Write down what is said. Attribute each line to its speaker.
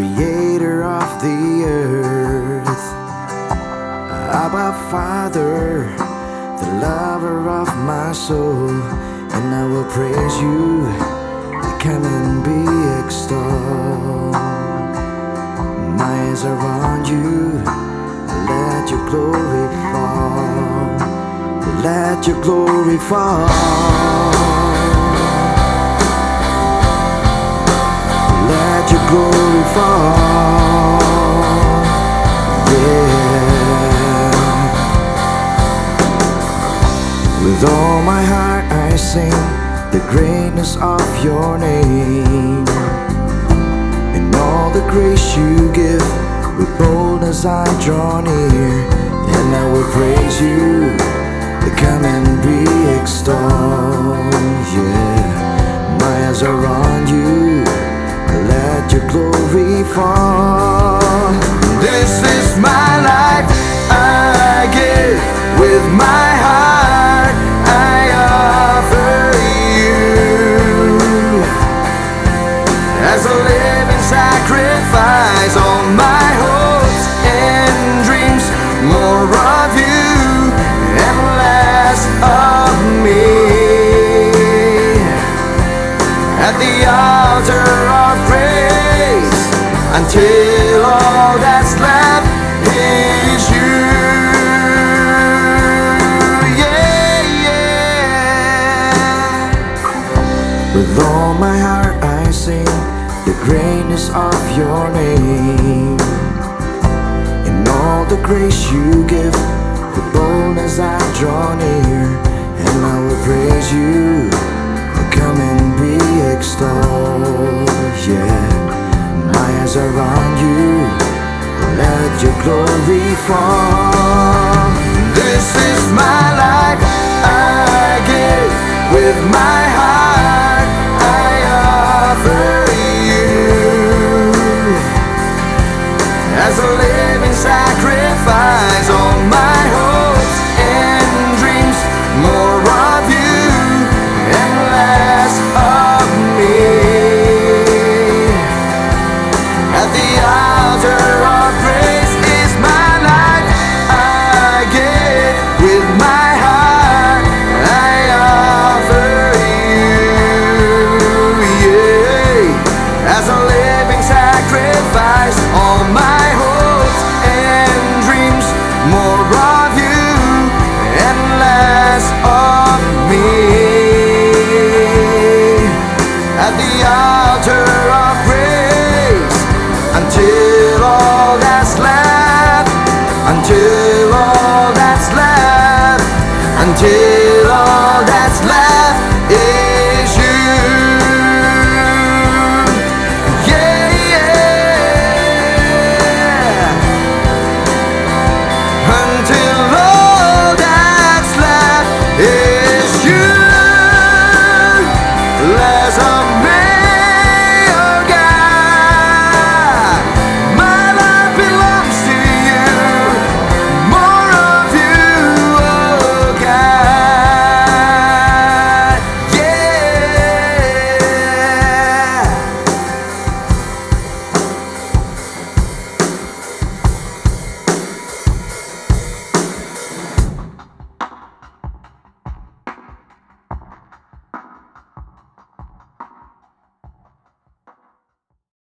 Speaker 1: creator of the earth. Abba, Father, the lover of my soul, and I will praise you. Come and be extolled. My eyes are on you. Let your glory fall. Let your glory fall. Your glory fall. Yeah. With all my heart I sing the greatness of your name and all the grace you give. With boldness I draw near, and I will praise you. Come and be extolled. Of you and less of me. At the altar of praise, until all that's left is you. Yeah. With all my heart I sing the greatness of your name the grace you give. With boldness I draw near and I will praise you. Come and be extolled. Yeah, my eyes are on you. Let your glory fall. This is my life. I give with my heart. sacrifice all my